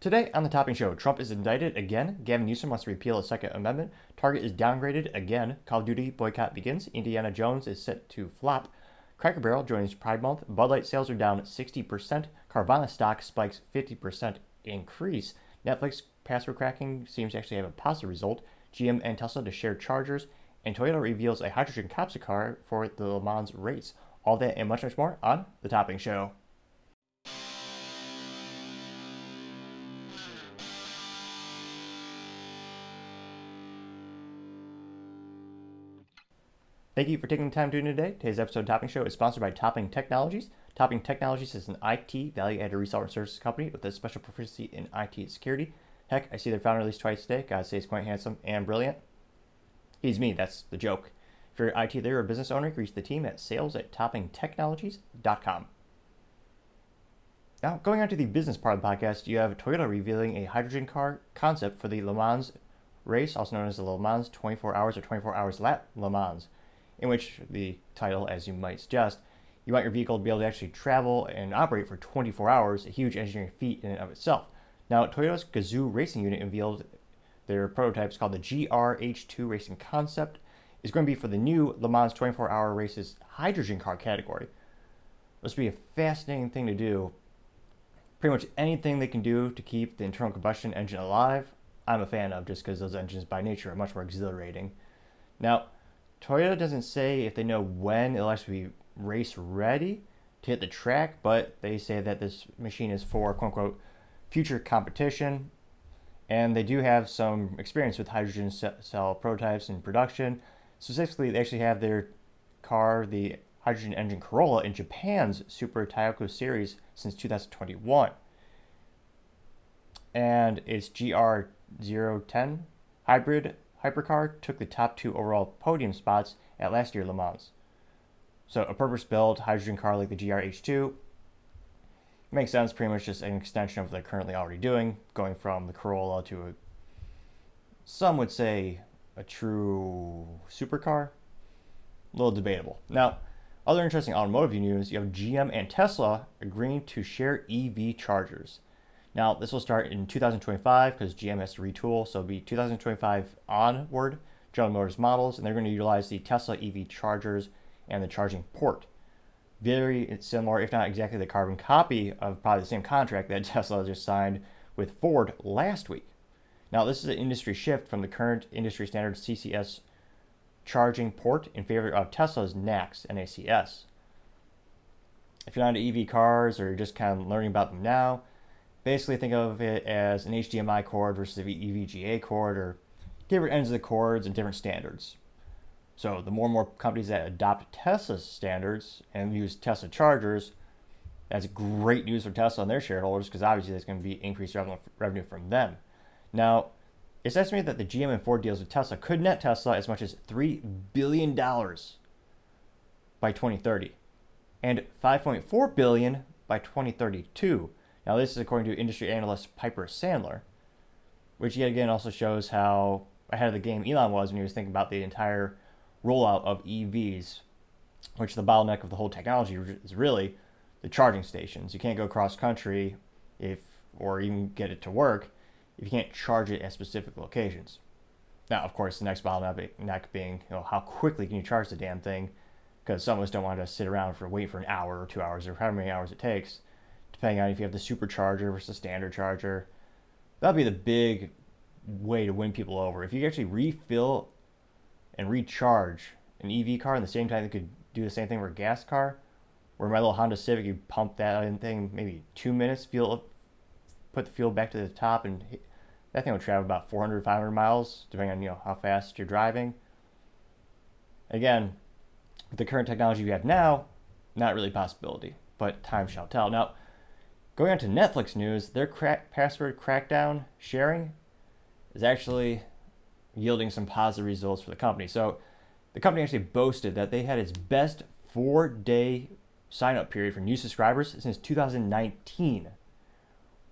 Today on the Topping Show, Trump is indicted again. Gavin Newsom wants to repeal the Second Amendment. Target is downgraded again. Call of Duty boycott begins. Indiana Jones is set to flop. Cracker Barrel joins Pride Month. Bud Light sales are down 60%. Carvana stock spikes 50% increase. Netflix password cracking seems to actually have a positive result. GM and Tesla to share chargers. And Toyota reveals a hydrogen capsule car for the Le Mans race. All that and much, much more on the Topping Show. Thank you for taking the time to tune in today. Today's episode of Topping Show is sponsored by Topping Technologies. Topping Technologies is an IT value-added reseller and services company with a special proficiency in IT security. Heck, I see their founder at least twice today. Gotta say, he's quite handsome and brilliant. He's me. That's the joke. If you're an IT leader or business owner, reach the team at sales at toppingtechnologies.com. Now, going on to the business part of the podcast, you have Toyota revealing a hydrogen car concept for the Le Mans race, also known as the Le Mans 24 Hours or 24 Hours Lap Le Mans in which the title, as you might suggest, you want your vehicle to be able to actually travel and operate for 24 hours, a huge engineering feat in and of itself. Now, Toyota's Gazoo Racing Unit unveiled their prototypes called the GRH2 Racing Concept. is going to be for the new Le Mans 24 hour races hydrogen car category. This will be a fascinating thing to do. Pretty much anything they can do to keep the internal combustion engine alive, I'm a fan of just because those engines by nature are much more exhilarating. Now, Toyota doesn't say if they know when it'll actually be race ready to hit the track, but they say that this machine is for quote unquote future competition. And they do have some experience with hydrogen cell prototypes in production. Specifically, they actually have their car, the hydrogen engine Corolla, in Japan's Super Taikyu series since 2021. And its GR010 hybrid hypercar took the top two overall podium spots at last year's Le Mans. So a purpose-built hydrogen car like the GRH2 makes sense, pretty much just an extension of what they're currently already doing, going from the Corolla to a, some would say a true supercar. A little debatable. Now, other interesting automotive news, you have GM and Tesla agreeing to share EV chargers. Now, this will start in 2025 because GM has to retool, so it'll be 2025 onward, General Motors models, and they're going to utilize the Tesla EV chargers and the charging port. Very similar, if not exactly the carbon copy of probably the same contract that Tesla just signed with Ford last week. Now, this is an industry shift from the current industry standard CCS charging port in favor of Tesla's NACS, NACS. If you're not into EV cars or you're just kind of learning about them now, basically think of it as an HDMI cord versus a EVGA cord or different ends of the cords and different standards. So the more and more companies that adopt Tesla's standards and use Tesla chargers, that's great news for Tesla and their shareholders because obviously there's going to be increased revenue from them. Now, it's estimated that the GM and Ford deals with Tesla could net Tesla as much as $3 billion by 2030 and 5.4 billion by 2032 now, this is according to industry analyst Piper Sandler, which yet again also shows how ahead of the game Elon was when he was thinking about the entire rollout of EVs, which the bottleneck of the whole technology is really the charging stations. You can't go cross country if, or even get it to work if you can't charge it at specific locations. Now, of course, the next bottleneck being, you know, how quickly can you charge the damn thing? Because some of us don't want to sit around for wait for an hour or two hours or however many hours it takes depending on if you have the supercharger versus standard charger. That'll be the big way to win people over. If you actually refill and recharge an EV car in the same time, they could do the same thing for a gas car. Where my little Honda Civic, you pump that in thing maybe two minutes, fuel, put the fuel back to the top, and that thing will travel about 400, 500 miles, depending on you know how fast you're driving. Again, with the current technology we have now, not really possibility, but time shall tell. Now, Going on to Netflix news, their crack, password crackdown sharing is actually yielding some positive results for the company. So the company actually boasted that they had its best four day sign up period for new subscribers since 2019,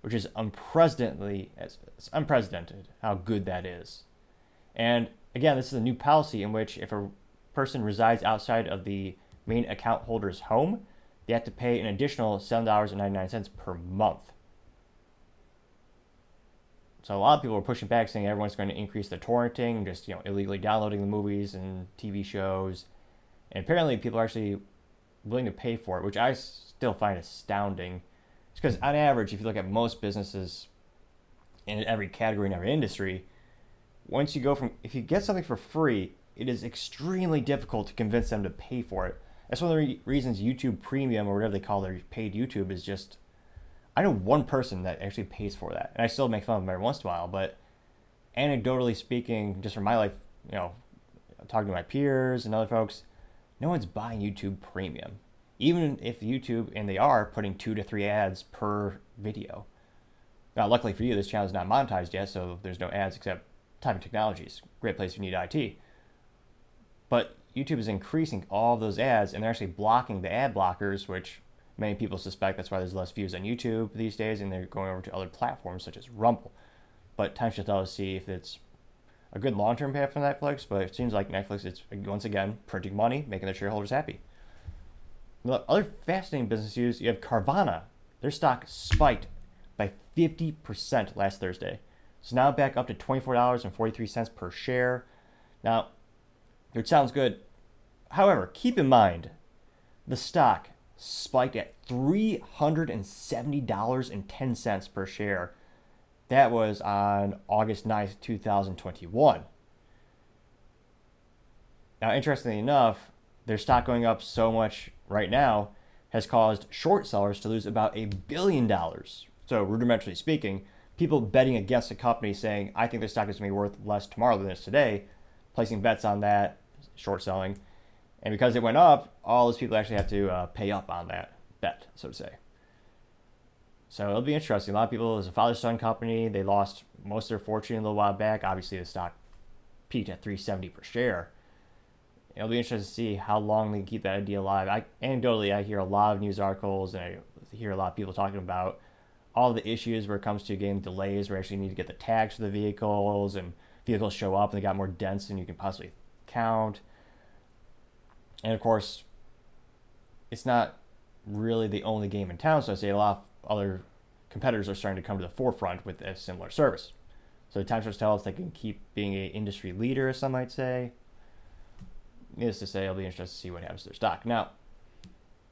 which is unprecedentedly it's unprecedented how good that is. And again, this is a new policy in which if a person resides outside of the main account holder's home, they have to pay an additional $7.99 per month. So a lot of people are pushing back, saying everyone's going to increase the torrenting, just you know illegally downloading the movies and TV shows, and apparently people are actually willing to pay for it, which I still find astounding. It's because on average, if you look at most businesses in every category in every industry, once you go from if you get something for free, it is extremely difficult to convince them to pay for it. That's one of the re- reasons YouTube Premium or whatever they call their paid YouTube is just. I know one person that actually pays for that, and I still make fun of them every once in a while. But anecdotally speaking, just from my life, you know, talking to my peers and other folks, no one's buying YouTube Premium, even if YouTube and they are putting two to three ads per video. Now, luckily for you, this channel is not monetized yet, so there's no ads except Topping Technologies. Great place if you need IT. But YouTube is increasing all of those ads, and they're actually blocking the ad blockers, which many people suspect that's why there's less views on YouTube these days, and they're going over to other platforms such as Rumble. But time shall tell to see if it's a good long-term path for Netflix. But it seems like Netflix is once again printing money, making their shareholders happy. The other fascinating business news: you have Carvana. Their stock spiked by 50% last Thursday. It's now back up to $24.43 per share. Now, it sounds good. However, keep in mind the stock spiked at $370.10 per share. That was on August 9th, 2021. Now, interestingly enough, their stock going up so much right now has caused short sellers to lose about a billion dollars. So, rudimentarily speaking, people betting against a company saying, I think the stock is going to be worth less tomorrow than it is today, placing bets on that, short selling. And because it went up, all those people actually have to uh, pay up on that bet, so to say. So it'll be interesting. A lot of people, it's a father son company. They lost most of their fortune a little while back. Obviously, the stock peaked at 370 per share. It'll be interesting to see how long they can keep that idea alive. I, anecdotally, I hear a lot of news articles and I hear a lot of people talking about all the issues where it comes to getting delays where you actually need to get the tags for the vehicles and vehicles show up and they got more dense than you can possibly count. And of course, it's not really the only game in town, so I say a lot of other competitors are starting to come to the forefront with a similar service. So time shows tell us they can keep being an industry leader, as some might say. Needless to say, I'll be interested to see what happens to their stock. Now,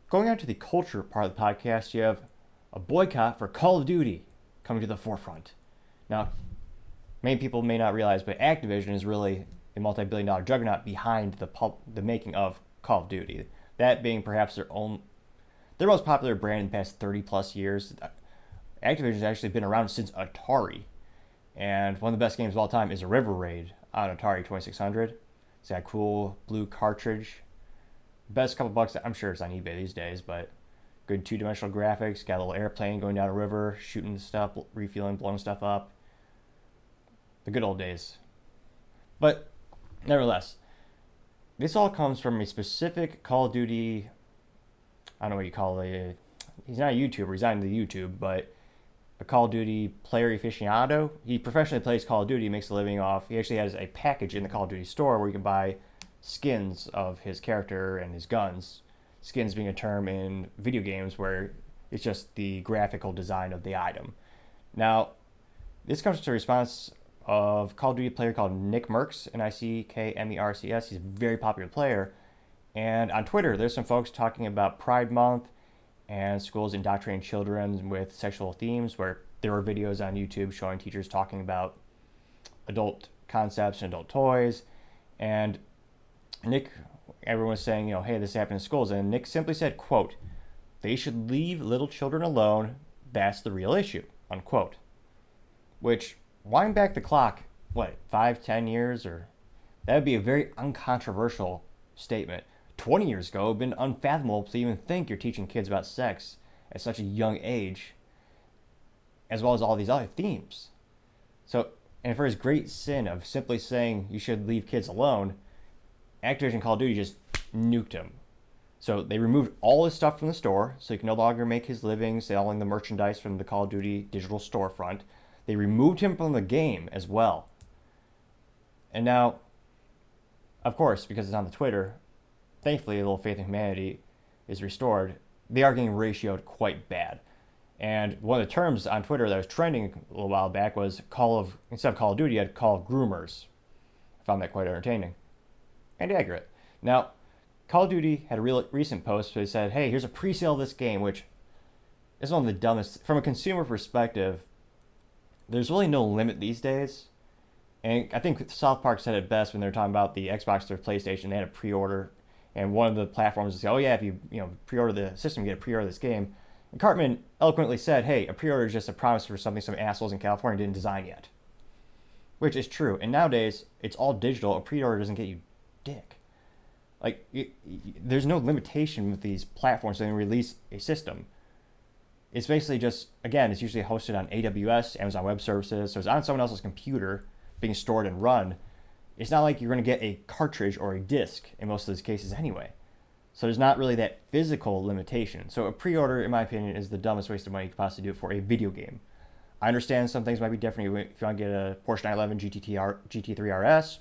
going on to the culture part of the podcast, you have a boycott for Call of Duty coming to the forefront. Now, many people may not realize, but Activision is really a multi-billion dollar juggernaut behind the pul- the making of Call of Duty. That being perhaps their own their most popular brand in the past 30 plus years. Uh, Activision has actually been around since Atari. And one of the best games of all time is River Raid on Atari 2600. It's that cool blue cartridge. Best couple bucks, I'm sure it's on eBay these days, but good two dimensional graphics. Got a little airplane going down a river, shooting stuff, refueling, blowing stuff up. The good old days. But nevertheless, this all comes from a specific Call of Duty. I don't know what you call it. He's not a YouTuber. He's not into YouTube, but a Call of Duty player aficionado. He professionally plays Call of Duty. Makes a living off. He actually has a package in the Call of Duty store where you can buy skins of his character and his guns skins being a term in video games where it's just the graphical design of the item. Now, this comes to a response of Call of Duty player called Nick Mercs, N I C K M E R C S. He's a very popular player. And on Twitter, there's some folks talking about Pride Month and schools indoctrinating children with sexual themes, where there are videos on YouTube showing teachers talking about adult concepts and adult toys. And Nick everyone was saying, you know, hey, this happened in schools. And Nick simply said, quote, they should leave little children alone. That's the real issue, unquote. Which, wind back the clock, what, five, ten years? Or that would be a very uncontroversial statement. 20 years ago, it would have been unfathomable to even think you're teaching kids about sex at such a young age, as well as all these other themes. So, and for his great sin of simply saying you should leave kids alone, Activision Call of Duty just nuked him. So they removed all his stuff from the store, so he can no longer make his living selling the merchandise from the Call of Duty digital storefront. They removed him from the game as well. And now, of course, because it's on the Twitter, thankfully a little faith in humanity is restored. They are getting ratioed quite bad. And one of the terms on Twitter that was trending a little while back was Call of instead of Call of Duty, you had Call of Groomers. I found that quite entertaining and accurate. Now, Call of Duty had a real recent post where they said, "Hey, here's a pre-sale of this game," which is one of the dumbest from a consumer perspective. There's really no limit these days, and I think South Park said it best when they were talking about the Xbox or PlayStation. They had a pre-order, and one of the platforms said, "Oh yeah, if you you know pre-order the system, you get a pre-order this game." And Cartman eloquently said, "Hey, a pre-order is just a promise for something some assholes in California didn't design yet," which is true. And nowadays, it's all digital. A pre-order doesn't get you dick. Like, it, it, there's no limitation with these platforms they release a system. It's basically just, again, it's usually hosted on AWS, Amazon Web Services, so it's on someone else's computer being stored and run. It's not like you're going to get a cartridge or a disk in most of these cases anyway. So there's not really that physical limitation. So a pre-order, in my opinion, is the dumbest waste of money you could possibly do for a video game. I understand some things might be different. If you want to get a Porsche 911 GT3 GT3 RS,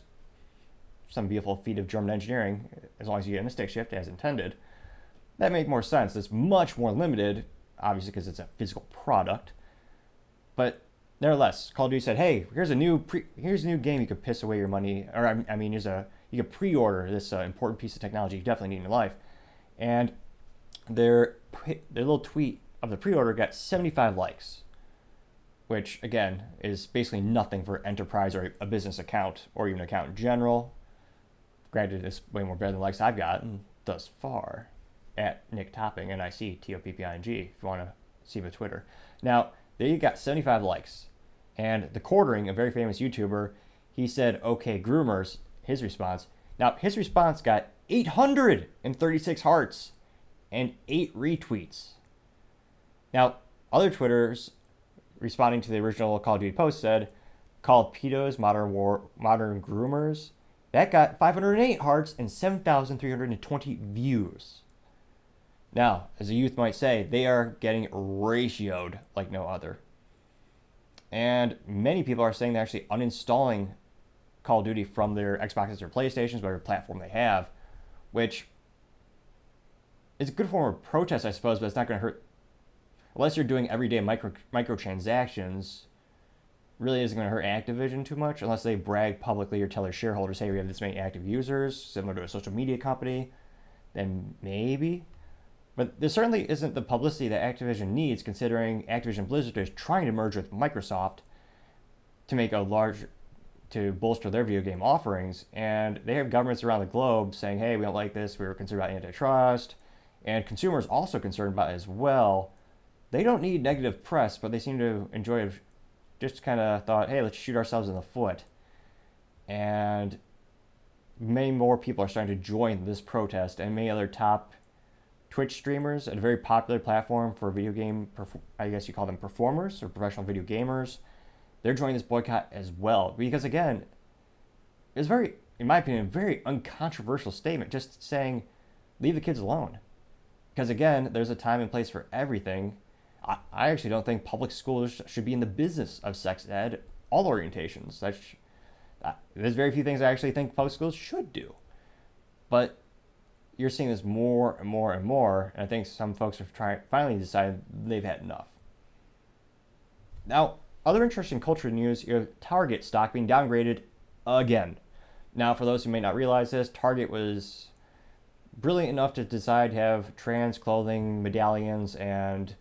some beautiful feat of German engineering, as long as you get in a stick shift as intended, that make more sense. It's much more limited, obviously because it's a physical product. But nevertheless, Call of Duty said, "Hey, here's a new pre- here's a new game you could piss away your money, or I, I mean, here's a you could pre-order this uh, important piece of technology you definitely need in your life." And their their little tweet of the pre-order got 75 likes, which again is basically nothing for enterprise or a business account or even account in general. Granted, it's way more better than likes I've gotten thus far at Nick Topping, N I C T O P P I N G, if you want to see my Twitter. Now, they got 75 likes. And the quartering, a very famous YouTuber, he said, okay, groomers, his response. Now, his response got 836 hearts and 8 retweets. Now, other Twitters responding to the original Call of Duty post said, called pedos modern war modern groomers that got 508 hearts and 7,320 views. Now, as a youth might say, they are getting ratioed like no other. And many people are saying they're actually uninstalling Call of Duty from their Xboxes or PlayStations, whatever platform they have, which is a good form of protest, I suppose, but it's not going to hurt. Unless you're doing everyday micro microtransactions, really isn't going to hurt Activision too much unless they brag publicly or tell their shareholders, hey, we have this many active users, similar to a social media company, then maybe. But this certainly isn't the publicity that Activision needs, considering Activision Blizzard is trying to merge with Microsoft to make a large, to bolster their video game offerings. And they have governments around the globe saying, hey, we don't like this, we were concerned about antitrust. And consumers also concerned about it as well. They don't need negative press, but they seem to enjoy just kind of thought, hey, let's shoot ourselves in the foot. And many more people are starting to join this protest, and many other top Twitch streamers, a very popular platform for video game, I guess you call them performers or professional video gamers, they're joining this boycott as well. Because again, it's very, in my opinion, a very uncontroversial statement, just saying, leave the kids alone. Because again, there's a time and place for everything I, I actually don't think public schools should be in the business of sex ed, all orientations. That's, uh, there's very few things I actually think public schools should do. But you're seeing this more and more and more, and I think some folks have trying finally decided they've had enough. Now, other interesting culture news: you have Target stock being downgraded again. Now, for those who may not realize this, Target was brilliant enough to decide to have trans clothing, medallions, and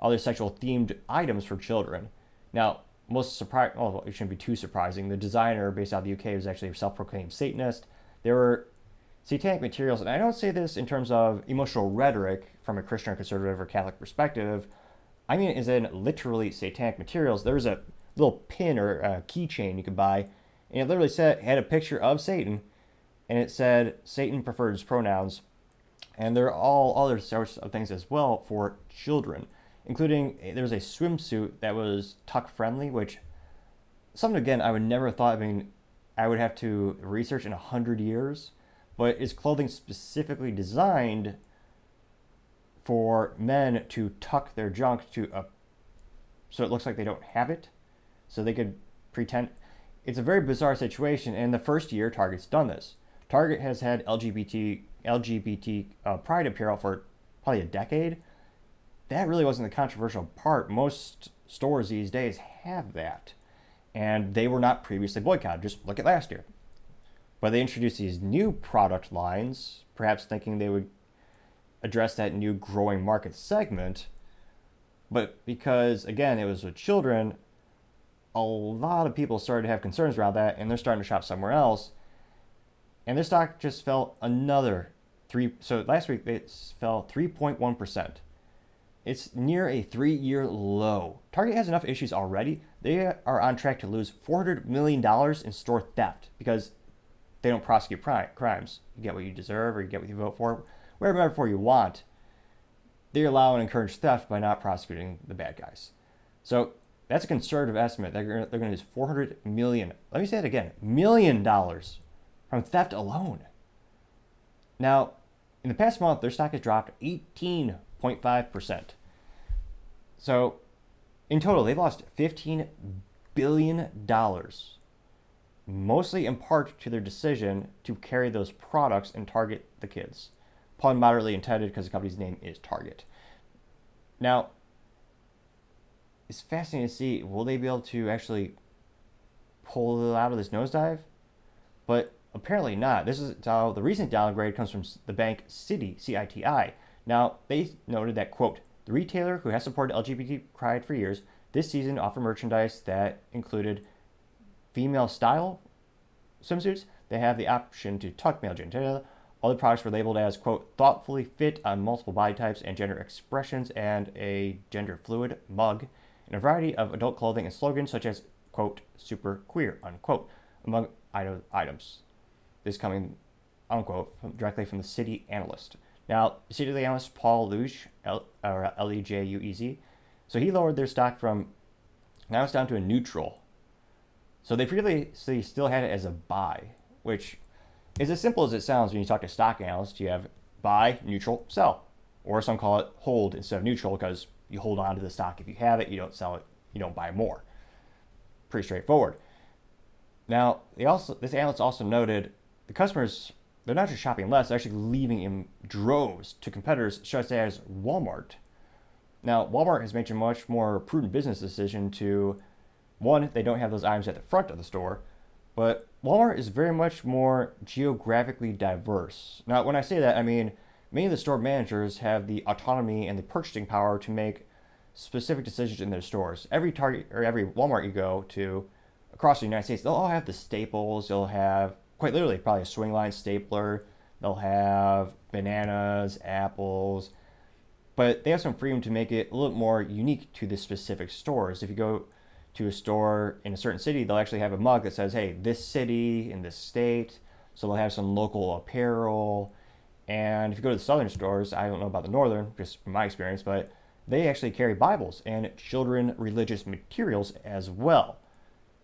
other sexual themed items for children. Now, most surprising, well, it shouldn't be too surprising. The designer based out of the UK was actually a self proclaimed Satanist. There were satanic materials, and I don't say this in terms of emotional rhetoric from a Christian or conservative or Catholic perspective. I mean, as in literally satanic materials. There was a little pin or a keychain you could buy, and it literally said had a picture of Satan, and it said Satan prefers pronouns, and there are all other sorts of things as well for children including eh, there was a swimsuit that was tuck friendly, which something again I would never thought. I mean, I would have to research in a hundred years, but is clothing specifically designed for men to tuck their junk to a so it looks like they don't have it, so they could pretend. It's a very bizarre situation. And the first year, Target's done this. Target has had LGBT LGBT uh, pride apparel for probably a decade that really wasn't the controversial part. Most stores these days have that. And they were not previously boycotted. Just look at last year. But they introduced these new product lines, perhaps thinking they would address that new growing market segment. But because, again, it was with children, a lot of people started to have concerns around that and they're starting to shop somewhere else. And their stock just fell another three. So last week it fell 3.1%. It's near a three year low. Target has enough issues already. They are on track to lose $400 million in store theft because they don't prosecute crimes. You get what you deserve or you get what you vote for, whatever metaphor you want. They allow and encourage theft by not prosecuting the bad guys. So that's a conservative estimate. They're going, they're to lose 400 million. Let me say it again: million dollars from theft alone. Now, in the past month, their stock has dropped 18.5%. So, in total, they've lost $15 billion, mostly in part to their decision to carry those products and target the kids. Pun moderately intended because the company's name is Target. Now, it's fascinating to see will they be able to actually pull out of this nosedive? But apparently not. This is how the recent downgrade comes from the bank Citi, C-I-T-I. Now they noted that quote the retailer who has supported LGBT pride for years this season offered merchandise that included female style swimsuits. They have the option to tuck male genitalia. Other products were labeled as quote thoughtfully fit on multiple body types and gender expressions and a gender fluid mug and a variety of adult clothing and slogans such as quote super queer unquote among items This coming, unquote, from, directly from the Citi analyst. Now, Citi analyst Paul Lejuez, L, or uh, L E J U E Z, so he lowered their stock from, now it's down to a neutral. So they previously still had it as a buy, which is as simple as it sounds when you talk to stock analysts. You have buy, neutral, sell. Or some call it hold instead of neutral because you hold on to the stock if you have it, you don't sell it, you don't buy more. Pretty straightforward. Now, they also this analyst also noted the customers they're not just shopping less, they're actually leaving in droves to competitors such as Walmart. Now, Walmart has made a much more prudent business decision to one, they don't have those items at the front of the store, but Walmart is very much more geographically diverse. Now, when I say that, I mean many of the store managers have the autonomy and the purchasing power to make specific decisions in their stores. Every Target or every Walmart you go to across the United States, they'll all have the staples, they'll have quite literally probably a Swingline stapler. They'll have bananas, apples, but they have some freedom to make it a little more unique to the specific stores. If you go to a store in a certain city, they'll actually have a mug that says, hey, this city in this state. So they'll have some local apparel. And if you go to the southern stores, I don't know about the northern, just from my experience, but they actually carry Bibles and children religious materials as well.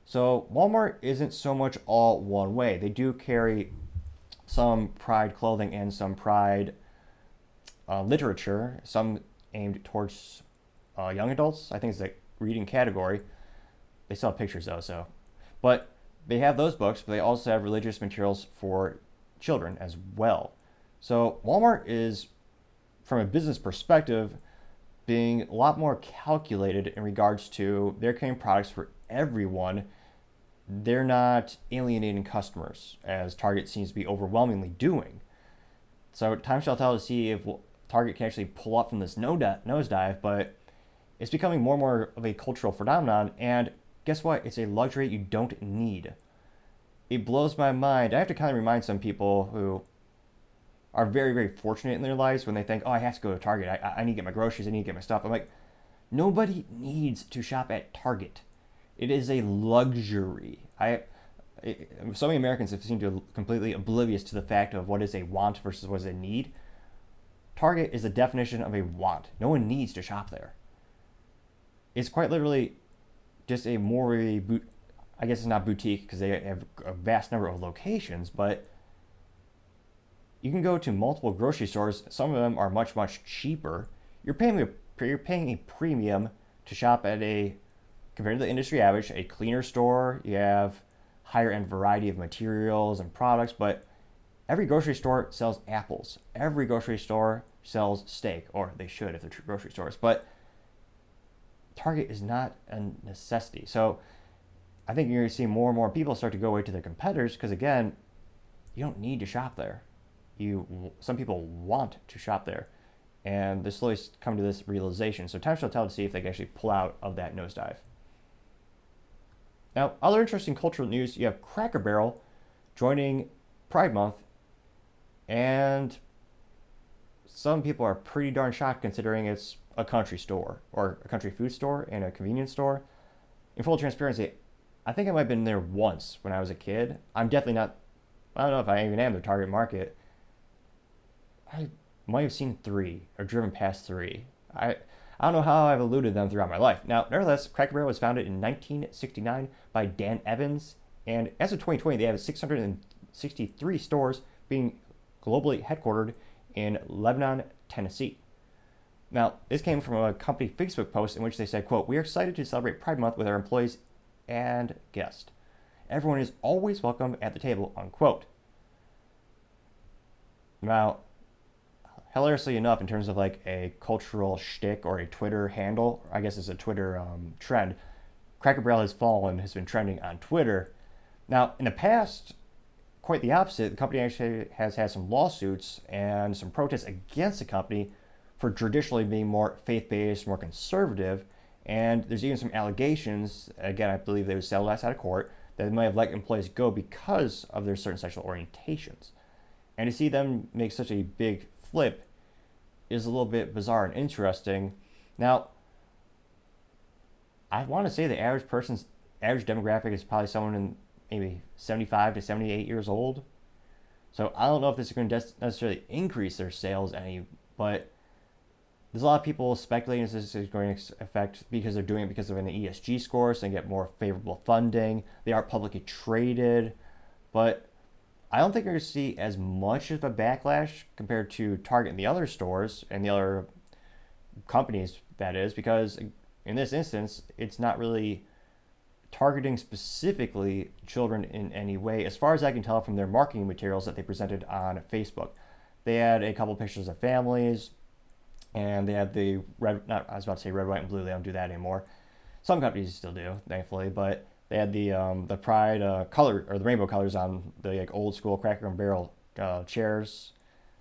So Walmart isn't so much all one way. They do carry some Pride clothing and some Pride uh, literature, some aimed towards uh, young adults. I think it's a reading category. They sell pictures though, so. But they have those books, but they also have religious materials for children as well. So Walmart is, from a business perspective, being a lot more calculated in regards to they're carrying products for everyone they're not alienating customers as Target seems to be overwhelmingly doing. So time shall tell to see if Target can actually pull up from this nosedive, but it's becoming more and more of a cultural phenomenon. And guess what? It's a luxury you don't need. It blows my mind. I have to kind of remind some people who are very, very fortunate in their lives when they think, oh, I have to go to Target. I, I need to get my groceries. I need to get my stuff. I'm like, nobody needs to shop at Target. It is a luxury. I it, so many Americans have seemed to completely oblivious to the fact of what is a want versus what is a need. Target is a definition of a want. No one needs to shop there. It's quite literally just a more I guess it's not boutique because they have a vast number of locations, but you can go to multiple grocery stores. Some of them are much much cheaper. You're paying a, you're paying a premium to shop at a compared to the industry average, a cleaner store, you have higher end variety of materials and products, but every grocery store sells apples. Every grocery store sells steak, or they should if they're true grocery stores. But Target is not a necessity. So I think you're going to see more and more people start to go away to their competitors because again, you don't need to shop there. You some people want to shop there, and they slowly come to this realization. So time shall tell to see if they can actually pull out of that nosedive. Now, other interesting cultural news: you have Cracker Barrel joining Pride Month, and some people are pretty darn shocked considering it's a country store or a country food store and a convenience store. In full transparency, I think I might have been there once when I was a kid. I'm definitely not, I don't know if I even am the target market. I might have seen three or driven past three. I, I don't know how I've eluded them throughout my life. Now, nevertheless, Cracker Barrel was founded in 1969 by Dan Evins, and as of 2020, they have 663 stores being globally headquartered in Lebanon, Tennessee. Now, this came from a company Facebook post in which they said, quote, We are excited to celebrate Pride Month with our employees and guests. Everyone is always welcome at the table, unquote. Now, hilariously enough, in terms of like a cultural shtick or a Twitter handle, I guess it's a Twitter um, trend, Cracker Barrel has fallen, has been trending on Twitter. Now, in the past, quite the opposite. The company actually has had some lawsuits and some protests against the company for traditionally being more faith based, more conservative. And there's even some allegations, again, I believe they were settled outside of court, that they might have let employees go because of their certain sexual orientations. And to see them make such a big flip is a little bit bizarre and interesting. Now, I want to say the average person's average demographic is probably someone in maybe 75 to 78 years old. So I don't know if this is going to necessarily increase their sales any, but there's a lot of people speculating this is going to affect because they're doing it because of an ESG score, so they get more favorable funding. They aren't publicly traded, but I don't think you're going to see as much of a backlash compared to Target and the other stores and the other companies, that is, because in this instance, it's not really targeting specifically children in any way, as far as I can tell from their marketing materials that they presented on Facebook. They had a couple pictures of families, and they had the red. Not I was about to say red, white, and blue. They don't do that anymore. Some companies still do, thankfully, but they had the um, the pride uh, color or the rainbow colors on the like old school Cracker and Barrel uh, chairs,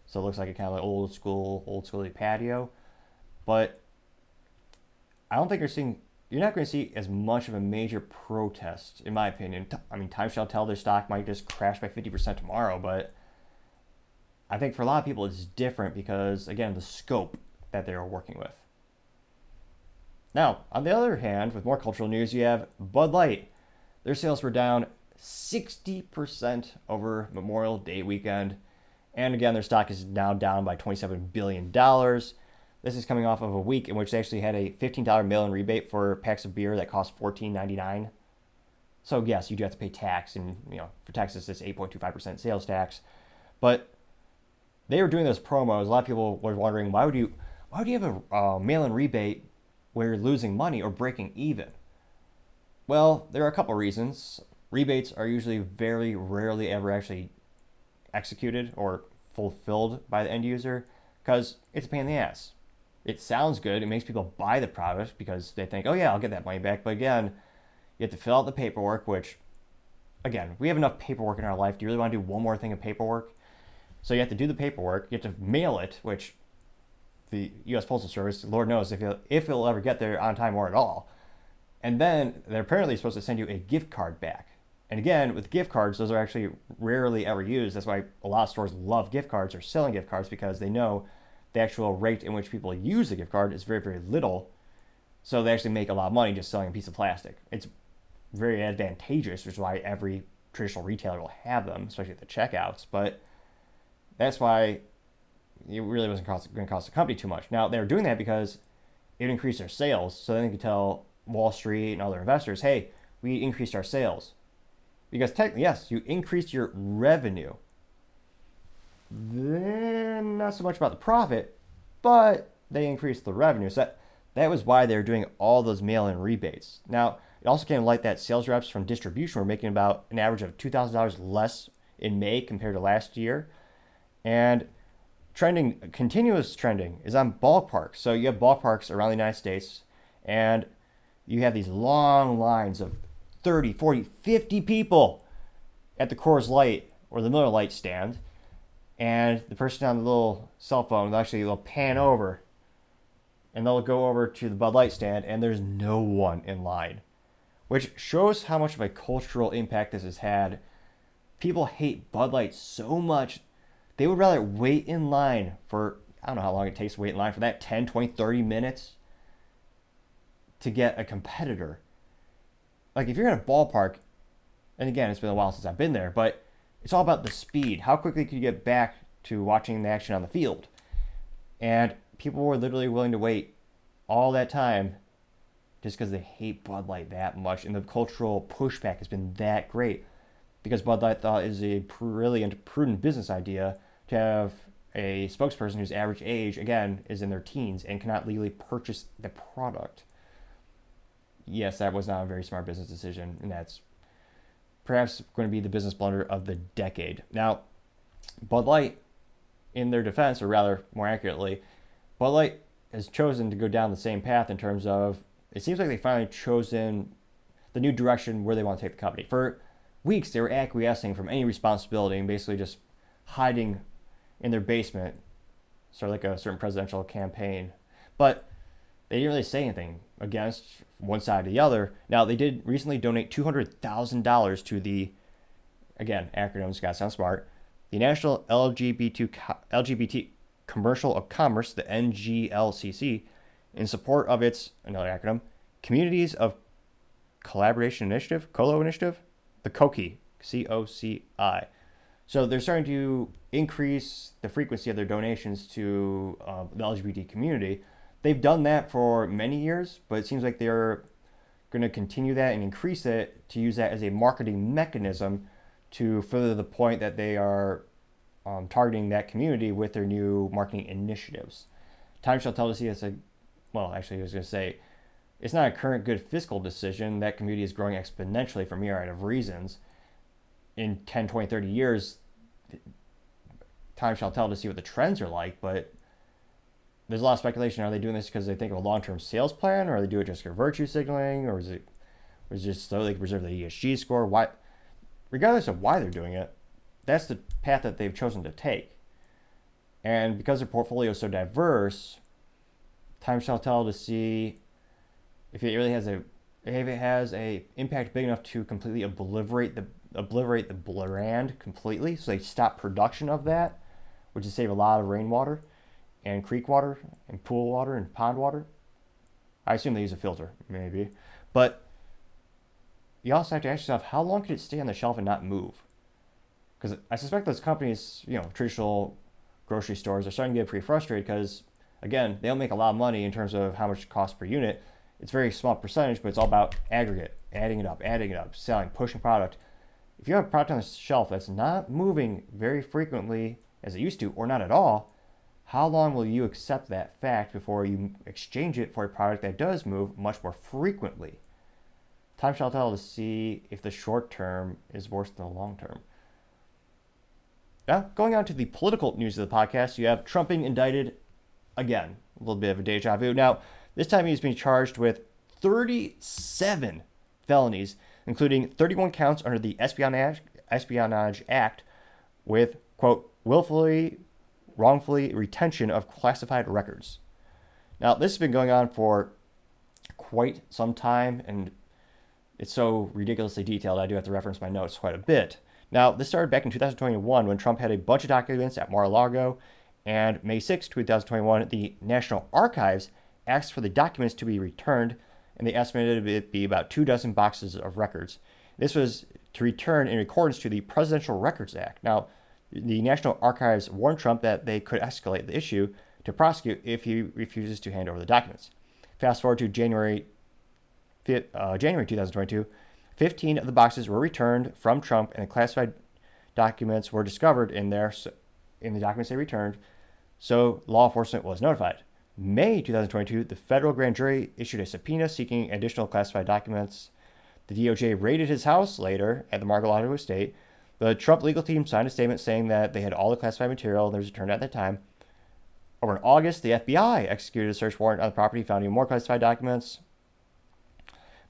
so it looks like a kind of like old school old schooly patio. But I don't think you're seeing you're not going to see as much of a major protest, in my opinion. I mean, time shall tell. Their stock might just crash by 50% tomorrow, but I think for a lot of people it's different because, again, the scope that they're working with. Now, on the other hand, with more cultural news, you have Bud Light. Their sales were down 60% over Memorial Day weekend. And again, their stock is now down by $27 billion. This is coming off of a week in which they actually had a $15 mail-in rebate for packs of beer that cost $14.99. So yes, you do have to pay tax, and you know for Texas it's 8.25% sales tax. But they were doing those promos. A lot of people were wondering why would you why would you have a uh, mail-in rebate where you're losing money or breaking even? Well, there are a couple reasons. Rebates are usually very rarely ever actually executed or fulfilled by the end user because it's a pain in the ass it sounds good. It makes people buy the product because they think, oh, yeah, I'll get that money back. But again, you have to fill out the paperwork, which, again, we have enough paperwork in our life. Do you really want to do one more thing of paperwork? So you have to do the paperwork. You have to mail it, which the U.S. Postal Service, Lord knows if it'll, if it'll ever get there on time or at all. And then they're apparently supposed to send you a gift card back. And again, with gift cards, those are actually rarely ever used. That's why a lot of stores love gift cards or selling gift cards because they know the actual rate in which people use the gift card is very, very little. So they actually make a lot of money just selling a piece of plastic. It's very advantageous, which is why every traditional retailer will have them, especially at the checkouts. But that's why it really wasn't going to cost the company too much. Now, they were doing that because it increased their sales. So then they could tell Wall Street and other investors, hey, we increased our sales. Because technically, yes, you increased your revenue. Then not so much about the profit, but they increased the revenue. So that, that was why they were doing all those mail-in rebates. Now, it also came to light that sales reps from distribution were making about an average of $2,000 less in May compared to last year. And trending, continuous trending, is on ballparks. So you have ballparks around the United States, and you have these long lines of 30, 40, 50 people at the Coors Light or the Miller Lite stand. And the person on the little cell phone will actually will pan over and they'll go over to the Bud Light stand and there's no one in line, which shows how much of a cultural impact this has had. People hate Bud Light so much, they would rather wait in line for, I don't know how long it takes to wait in line for that 10, 20, 30 minutes to get a competitor. Like if you're in a ballpark, and again, it's been a while since I've been there, but it's all about the speed. How quickly can you get back to watching the action on the field? And people were literally willing to wait all that time just because they hate Bud Light that much. And the cultural pushback has been that great because Bud Light thought is a brilliant, prudent business idea to have a spokesperson whose average age, again, is in their teens and cannot legally purchase the product. Yes, that was not a very smart business decision, and that's perhaps going to be the business blunder of the decade. Now, Bud Light, in their defense, or rather, more accurately, Bud Light has chosen to go down the same path in terms of it seems like they finally chosen the new direction where they want to take the company. For weeks, they were acquiescing from any responsibility and basically just hiding in their basement, sort of like a certain presidential campaign. But they didn't really say anything against one side or the other. Now, they did recently donate $200,000 to the, again, acronyms, gotta sound smart, the National LGBT, LGBT Commercial of Commerce, the NGLCC, in support of its, another acronym, Communities of Collaboration Initiative, COLO Initiative, the COCI, C O C I. So they're starting to increase the frequency of their donations to uh, the LGBT community. They've done that for many years, but it seems like they're going to continue that and increase it to use that as a marketing mechanism to further the point that they are um, targeting that community with their new marketing initiatives. Time shall tell to see it's a, well, actually, I was going to say, it's not a current good fiscal decision. That community is growing exponentially for myriad of reasons. In 10, 20, 30 years, time shall tell to see what the trends are like, but there's a lot of speculation. Are they doing this because they think of a long term sales plan, or are they do it just for virtue signaling, or is it, it just so they can preserve the ESG score? Why, regardless of why they're doing it, that's the path that they've chosen to take. And because their portfolio is so diverse, time shall tell to see if it really has a if it has a impact big enough to completely obliterate the obliterate the brand completely. So they stop production of that, which would save a lot of rainwater and creek water and pool water and pond water. I assume they use a filter, maybe. But you also have to ask yourself, how long could it stay on the shelf and not move? because I suspect those companies, you know, traditional grocery stores are starting to get pretty frustrated because, again, they don't make a lot of money in terms of how much it costs per unit. It's very small percentage, but it's all about aggregate, adding it up, adding it up, selling, pushing product. If you have a product on the shelf that's not moving very frequently as it used to, or not at all, how long will you accept that fact before you exchange it for a product that does move much more frequently? Time shall tell to see if the short term is worse than the long term. Now, going on to the political news of the podcast, you have Trump being indicted again. A little bit of a deja vu. Now, this time he's being charged with 37 felonies, including 31 counts under the Espionage, Espionage Act with, quote, willfully, wrongfully retention of classified records. Now, this has been going on for quite some time, and it's so ridiculously detailed, I do have to reference my notes quite a bit. Now, this started back in 2021 when Trump had a bunch of documents at Mar a Lago, and May 6, 2021, the National Archives asked for the documents to be returned, and they estimated it be about two dozen boxes of records. This was to return in accordance to the Presidential Records Act. Now, the National Archives warned Trump that they could escalate the issue to prosecute if he refuses to hand over the documents. Fast forward to January, uh, January 2022, 15 of the boxes were returned from Trump, and the classified documents were discovered in there in the documents they returned. So law enforcement was notified. May 2022, the federal grand jury issued a subpoena seeking additional classified documents. The DOJ raided his house later at the Mar-a-Lago estate. The Trump legal team signed a statement saying that they had all the classified material and was returned at that time. Over in August, the FBI executed a search warrant on the property, found finding more classified documents.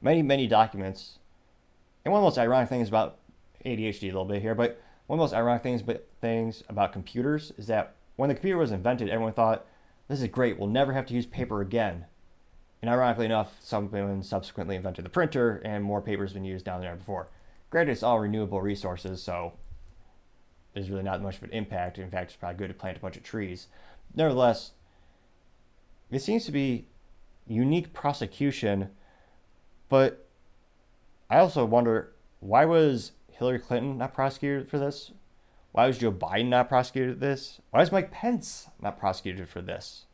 Many, many documents. And one of the most ironic things about ADHD a little bit here, but one of the most ironic things, but things about computers is that when the computer was invented, everyone thought, this is great, we'll never have to use paper again. And ironically enough, someone subsequently invented the printer, and more paper has been used down there before. Granted, it's all renewable resources, so there's really not much of an impact. In fact, it's probably good to plant a bunch of trees. Nevertheless, it seems to be unique prosecution, but I also wonder why was Hillary Clinton not prosecuted for this? Why was Joe Biden not prosecuted for this? Why is Mike Pence not prosecuted for this?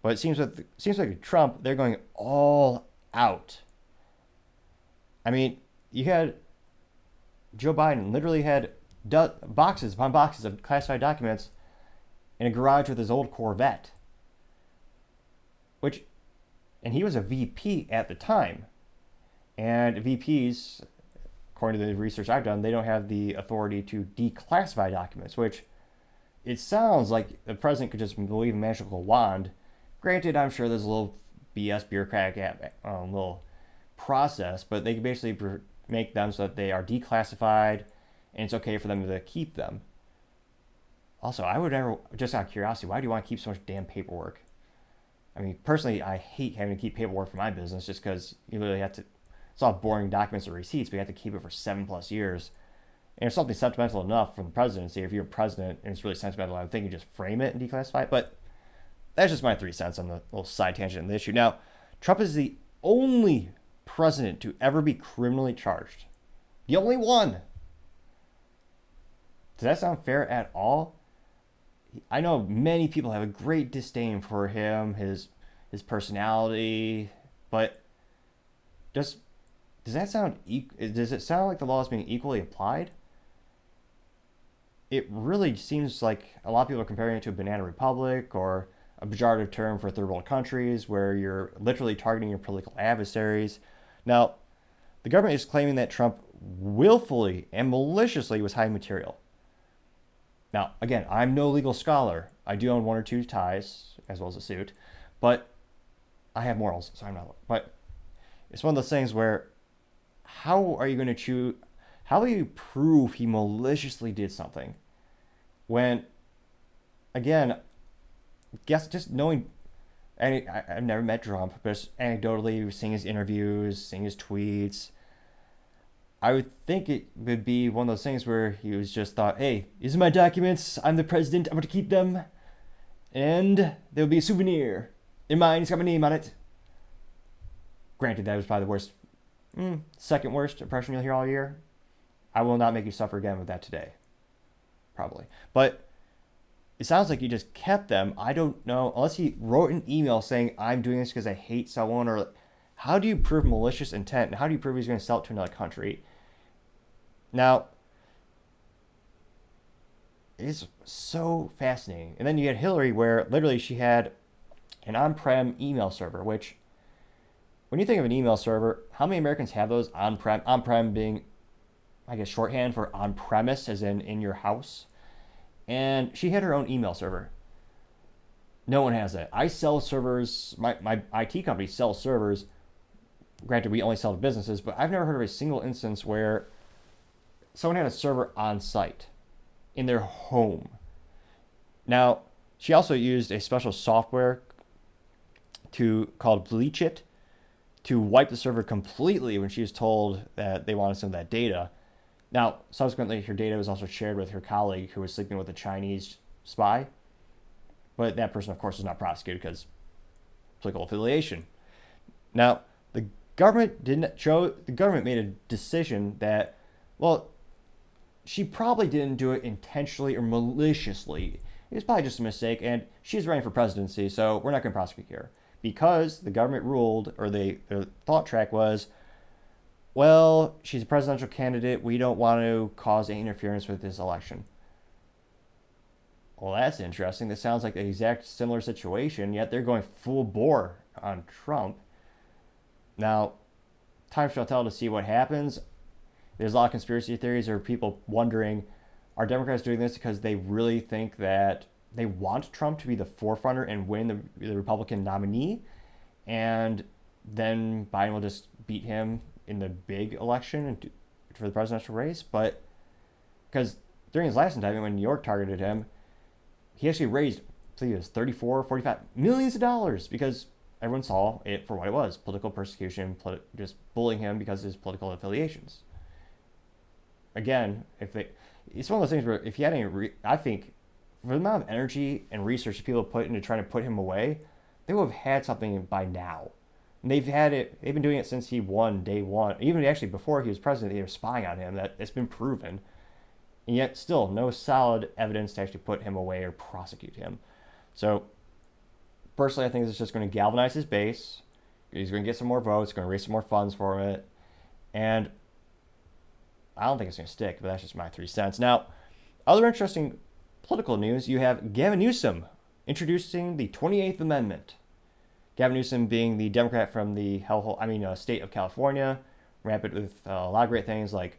But it seems like seems like Trump, they're going all out. I mean, you had Joe Biden literally had boxes upon boxes of classified documents in a garage with his old Corvette. Which, and he was a VP at the time. And VPs, according to the research I've done, they don't have the authority to declassify documents, which it sounds like the president could just wave a magical wand Granted, I'm sure there's a little BS bureaucratic um, little process, but they can basically make them so that they are declassified and it's okay for them to keep them. Also, I would never, just out of curiosity, why do you want to keep so much damn paperwork? I mean, personally, I hate having to keep paperwork for my business just because you literally have to, it's all boring documents or receipts, but you have to keep it for seven plus years. And if something sentimental enough from the presidency, if you're a president and it's really sentimental, I would think you just frame it and declassify it. But that's just my three cents on the little side tangent in the issue. Now, Trump is the only president to ever be criminally charged. The only one. Does that sound fair at all? I know many people have a great disdain for him, his his personality, but does does that sound does it sound like the law is being equally applied? It really seems like a lot of people are comparing it to a banana republic or a pejorative term for third world countries where you're literally targeting your political adversaries. Now, the government is claiming that Trump willfully and maliciously was hiding material. Now, again, I'm no legal scholar. I do own one or two ties, as well as a suit, but I have morals, so I'm not. But it's one of those things where how are you going to choose? How do you prove he maliciously did something when, again, guess just knowing, and I, have never met Trump, but just anecdotally seeing his interviews, seeing his tweets, I would think it would be one of those things where he was just thought, hey, these are my documents. I'm the president. I'm going to keep them. And they'll be a souvenir. In mine, it's got my name on it. Granted, that was probably the worst, mm, second worst impression you'll hear all year. I will not make you suffer again with that today. Probably. But it sounds like you just kept them. I don't know, unless he wrote an email saying, I'm doing this because I hate someone, or how do you prove malicious intent? And how do you prove he's going to sell it to another country? Now, it's so fascinating. And then you had Hillary, where literally she had an on prem email server, which, when you think of an email server, how many Americans have those on prem? On prem being, I guess, shorthand for on premise, as in in your house and she had her own email server. No one has that. I sell servers. My my IT company sells servers. Granted, we only sell to businesses, but I've never heard of a single instance where someone had a server on site in their home. Now, she also used a special software to called BleachBit to wipe the server completely when she was told that they wanted some of that data. Now, subsequently, her data was also shared with her colleague who was sleeping with a Chinese spy. But that person, of course, was not prosecuted because political affiliation. Now, the government didn't show, the government made a decision that, well, she probably didn't do it intentionally or maliciously. It was probably just a mistake, and she's running for presidency, so we're not going to prosecute her. Because the government ruled, or the, the thought track was, well, she's a presidential candidate. We don't want to cause any interference with this election. Well, that's interesting. This sounds like the exact similar situation, yet they're going full bore on Trump. Now, time shall tell to see what happens. there's a lot of conspiracy theories or people wondering are Democrats doing this because they really think that they want Trump to be the forefronter and win the, the Republican nominee, and then Biden will just beat him in the big election for the presidential race. But because during his last indictment, when New York targeted him, he actually raised, I think it was 34, 45 millions of dollars because everyone saw it for what it was political persecution, just bullying him because of his political affiliations. Again, if they, it's one of those things where if he had any, re, I think, for the amount of energy and research people put into trying to put him away, they would have had something by now. And they've had it, they've been doing it since he won day one. Even actually before he was president, they were spying on him. That it's been proven. And yet, still, no solid evidence to actually put him away or prosecute him. So, personally, I think it's just going to galvanize his base. He's going to get some more votes, going to raise some more funds for it. And I don't think it's going to stick, but that's just my three cents. Now, other interesting political news you have Gavin Newsom introducing the 28th Amendment. Gavin Newsom being the Democrat from the hellhole, I mean, uh, state of California, rampant with uh, a lot of great things like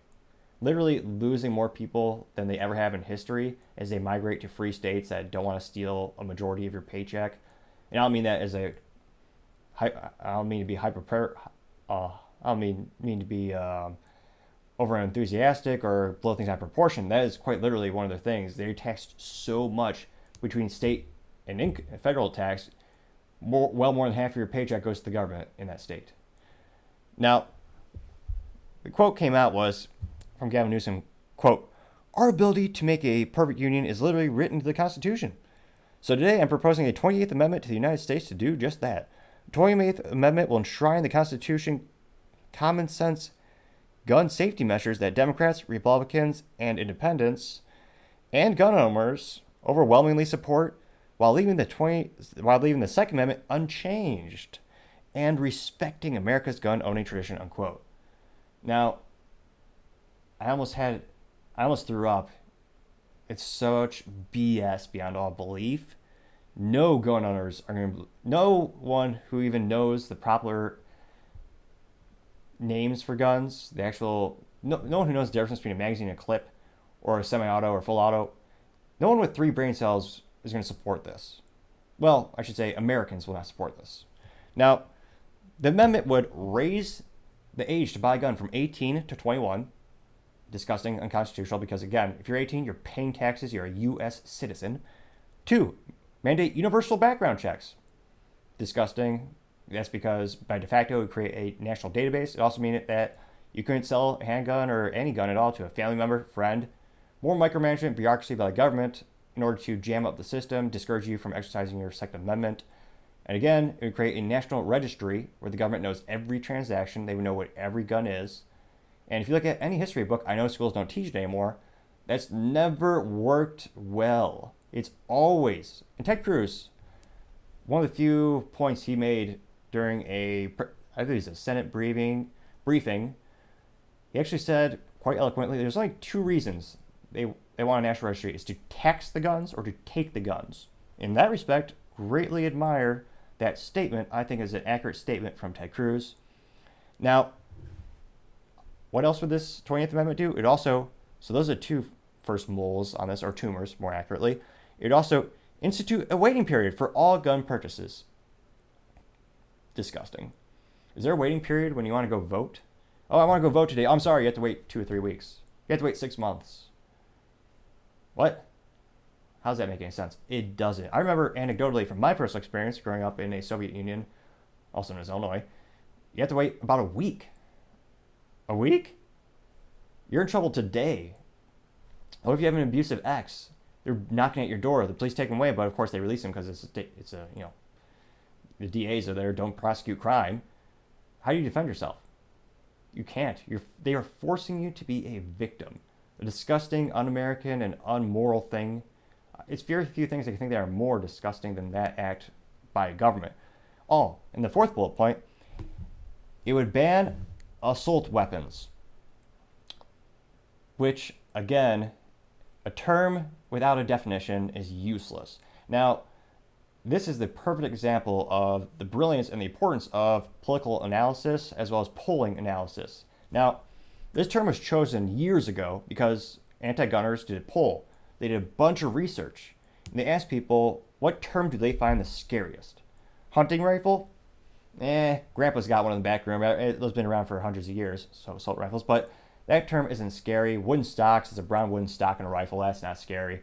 literally losing more people than they ever have in history as they migrate to free states that don't want to steal a majority of your paycheck. And I don't mean that as a, I don't mean to be hyper, uh, I don't mean mean to be um, over enthusiastic or blow things out of proportion. That is quite literally one of their things. They're taxed so much between state and inc- federal tax. More, well, more than half of your paycheck goes to the government in that state. Now, the quote came out was from Gavin Newsom, quote, our ability to make a perfect union is literally written into the Constitution. So today I'm proposing a 28th Amendment to the United States to do just that. The 28th Amendment will enshrine the Constitution common sense gun safety measures that Democrats, Republicans, and independents and gun owners overwhelmingly support while leaving the 20 while leaving the second amendment unchanged and respecting America's gun owning tradition unquote. Now, I almost had, I almost threw up. It's such BS beyond all belief. No gun owners are going to, no one who even knows the proper names for guns, the actual, no, no one who knows the difference between a magazine and a clip or a semi auto or full auto, no one with three brain cells is going to support this. Well, I should say Americans will not support this. Now, the amendment would raise the age to buy a gun from 18 to 21 disgusting, unconstitutional because, again, if you're 18, you're paying taxes, you're a U.S. citizen. Two, mandate universal background checks. Disgusting. That's because by de facto, we create a national database. It also means that you couldn't sell a handgun or any gun at all to a family member, friend. More micromanagement, bureaucracy by the government in order to jam up the system, discourage you from exercising your Second Amendment. And again, it would create a national registry where the government knows every transaction. They would know what every gun is. And if you look at any history book, I know schools don't teach it anymore, that's never worked well. It's always, and Ted Cruz, one of the few points he made during a, I think it was a Senate briefing, briefing, he actually said quite eloquently, there's only two reasons they, they want a national registry, is to tax the guns or to take the guns. In that respect, greatly admire that statement. I think is an accurate statement from Ted Cruz. Now, what else would this 20th Amendment do? It also, so those are two first moles on this, or tumors more accurately. It also institute a waiting period for all gun purchases. Disgusting. Is there a waiting period when you want to go vote? Oh, I want to go vote today. I'm sorry, you have to wait two or three weeks. You have to wait six months. What? How does that make any sense? It doesn't. I remember anecdotally from my personal experience growing up in a Soviet Union, also known as Illinois, you have to wait about a week a week? You're in trouble today. What if you have an abusive ex? They're knocking at your door. The police take them away, but of course they release them because it's a, it's a you know the DAs are there. Don't prosecute crime. How do you defend yourself? You can't. You're they are forcing you to be a victim. A disgusting, un-American, and unmoral thing. It's very few things I think that are more disgusting than that act by a government. Oh, and the fourth bullet point, it would ban assault weapons, which, again, a term without a definition is useless. Now, this is the perfect example of the brilliance and the importance of political analysis as well as polling analysis. Now, This term was chosen years ago because anti gunners did a poll. They did a bunch of research. And they asked people what term do they find the scariest? Hunting rifle? Eh, Grandpa's got one in the back room. It's been around for hundreds of years, so assault rifles. But that term isn't scary. Wooden stocks is a brown wooden stock and a rifle. That's not scary.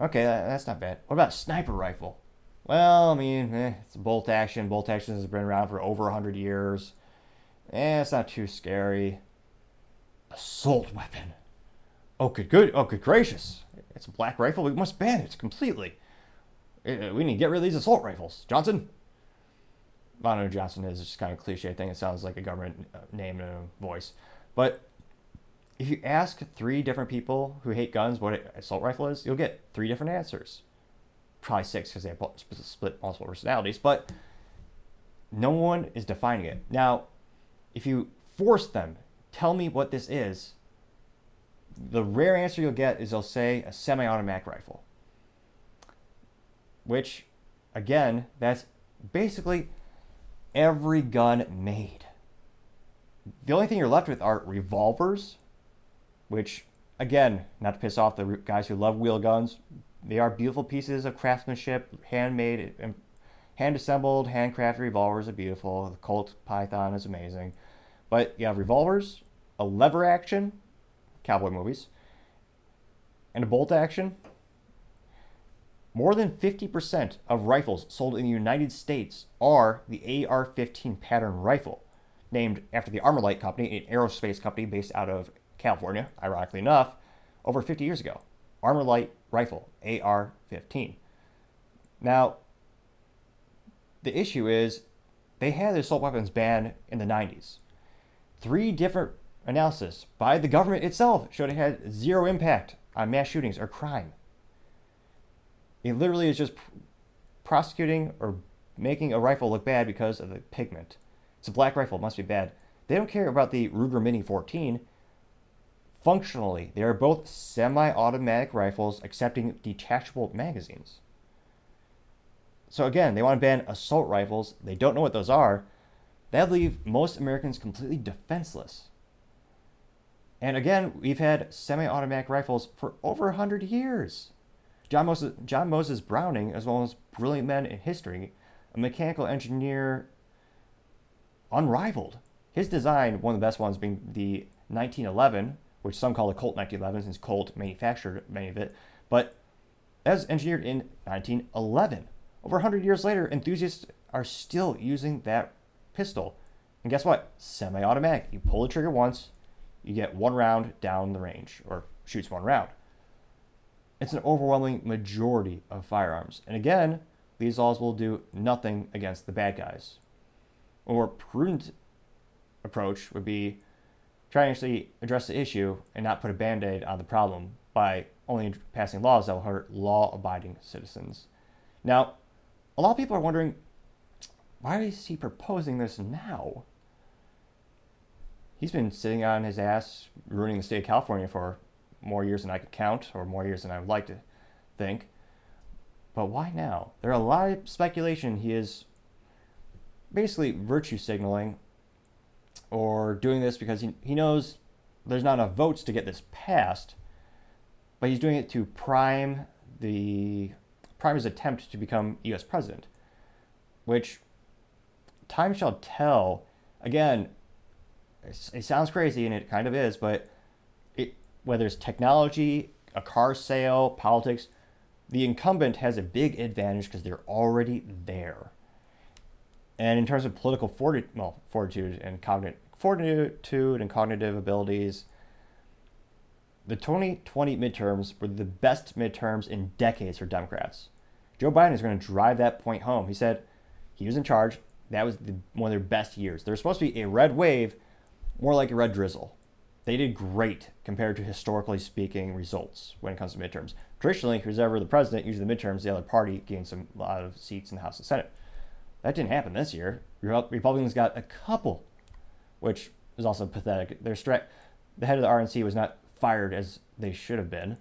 Okay, that's not bad. What about sniper rifle? Well, I mean, eh, it's bolt action. Bolt action has been around for over 100 years. Eh, it's not too scary. Assault weapon. Oh, good, good. Oh, good gracious. It's a black rifle. We must ban it completely. Eh, we need to get rid of these assault rifles. Johnson? I don't know Johnson is. It's just kind of a cliche thing. It sounds like a government uh, name and a voice. But if you ask three different people who hate guns what an assault rifle is, you'll get three different answers. Probably six because they have split multiple personalities, but no one is defining it. Now, if you force them, tell me what this is, the rare answer you'll get is they'll say a semi automatic rifle. Which, again, that's basically every gun made. The only thing you're left with are revolvers, which, again, not to piss off the guys who love wheel guns, they are beautiful pieces of craftsmanship, handmade, hand assembled, handcrafted revolvers are beautiful. The Colt Python is amazing. But you have revolvers, a lever action, cowboy movies, and a bolt action. More than 50% of rifles sold in the United States are the AR 15 pattern rifle, named after the Armalite Company, an aerospace company based out of California, ironically enough, over 50 years ago. Armalite rifle, AR 15. Now, the issue is they had the assault weapons ban in the 90s. Three different analysis by the government itself showed it had zero impact on mass shootings or crime. It literally is just prosecuting or making a rifle look bad because of the pigment. It's a black rifle, must be bad. They don't care about the Ruger Mini 14. Functionally, they are both semi automatic rifles accepting detachable magazines. So, again, they want to ban assault rifles. They don't know what those are. That'd leave most Americans completely defenseless. And again, we've had semi automatic rifles for over 100 years. John Moses, John Moses Browning, as well as brilliant men in history, a mechanical engineer unrivaled. His design, one of the best ones being the 1911, which some call the Colt 1911 since Colt manufactured many of it, but as engineered in 1911. Over 100 years later, enthusiasts are still using that pistol. And guess what? Semi automatic. You pull the trigger once, you get one round down the range, or shoots one round. It's an overwhelming majority of firearms. And again, these laws will do nothing against the bad guys. A more prudent approach would be try to actually address the issue and not put a band aid on the problem by only passing laws that will hurt law abiding citizens. Now, a lot of people are wondering why is he proposing this now? He's been sitting on his ass ruining the state of California for more years than I could count, or more years than I would like to think. But why now? There are a lot of speculation he is basically virtue signaling or doing this because he, he knows there's not enough votes to get this passed, but he's doing it to prime the prime his attempt to become US president, which time shall tell. Again, it sounds crazy and it kind of is, but it, whether it's technology, a car sale, politics, the incumbent has a big advantage because they're already there. And in terms of political fortitude, well, fortitude and cognitive fortitude and cognitive abilities, the 2020 midterms were the best midterms in decades for Democrats. Joe Biden is going to drive that point home. He said he was in charge. That was the, one of their best years. There was supposed to be a red wave, more like a red drizzle. They did great compared to historically speaking results when it comes to midterms. Traditionally, who's ever the president, usually the midterms, the other party gains some a lot of seats in the House and Senate. That didn't happen this year. Republicans got a couple, which is also pathetic. Their the head of the RNC was not fired as they should have been.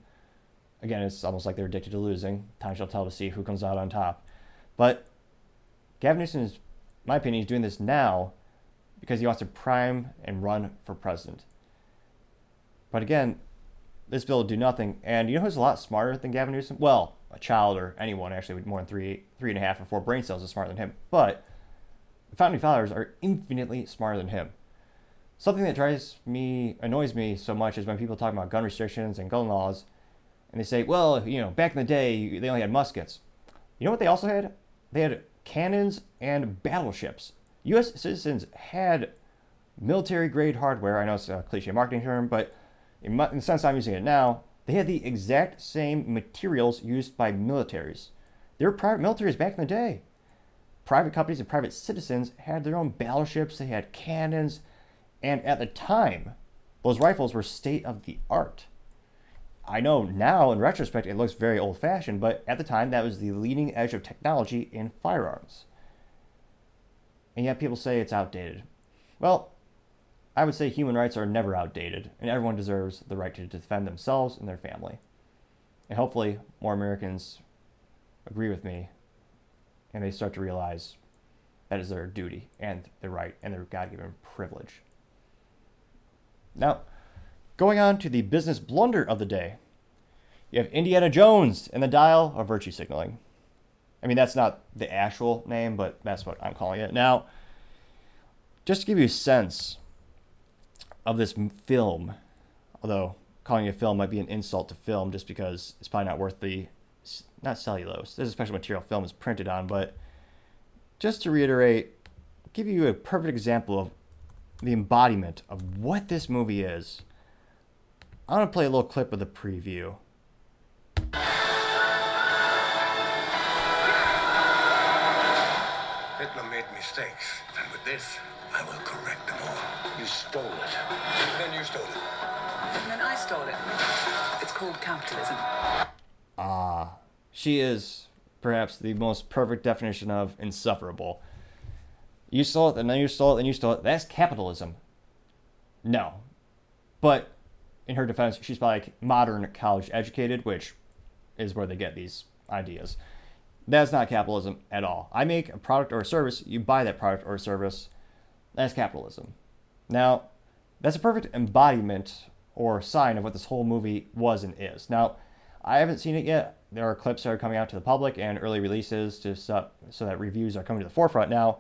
Again, it's almost like they're addicted to losing. Time shall tell to see who comes out on top. But Gavin Newsom is my opinion, he's doing this now because he wants to prime and run for president. But again, this bill will do nothing. And you know who's a lot smarter than Gavin Newsom? Well, a child or anyone actually with more than three, three and a half or four brain cells is smarter than him. But founding fathers are infinitely smarter than him. Something that drives me, annoys me so much is when people talk about gun restrictions and gun laws, and they say, well, you know, back in the day, they only had muskets. You know what they also had? They had cannons and battleships. U.S. citizens had military grade hardware. I know it's a cliche marketing term, but in, the sense I'm using it now, they had the exact same materials used by militaries. They were private militaries back in the day. Private companies and private citizens had their own battleships, they had cannons, and at the time, those rifles were state of the art. I know now, in retrospect, it looks very old fashioned, but at the time, that was the leading edge of technology in firearms. And yet, people say it's outdated. Well, I would say human rights are never outdated, and everyone deserves the right to defend themselves and their family. And hopefully, more Americans agree with me and they start to realize that is their duty and their right and their God given privilege. Now, going on to the business blunder of the day, you have Indiana Jones and the dial of virtue signaling. I mean, that's not the actual name, but that's what I'm calling it. Now, just to give you a sense of this film, although calling it a film might be an insult to film just because it's probably not worth the not cellulose. This is a special material film is printed on, but just to reiterate, give you a perfect example of the embodiment of what this movie is. I'm gonna play a little clip of the preview. Hitler made mistakes, and with this, I will correct them all. You stole it. And Then you stole it. And then I stole it. It's called capitalism. Ah, she is perhaps the most perfect definition of insufferable. You stole it, and then you stole it, and you stole it. That's capitalism. No. But in her defense, she's like modern college educated, which is where they get these ideas. That's not capitalism at all. I make a product or a service, you buy that product or service. That's capitalism. Now, that's a perfect embodiment or sign of what this whole movie was and is. Now, I haven't seen it yet. There are clips that are coming out to the public and early releases to so, so that reviews are coming to the forefront now.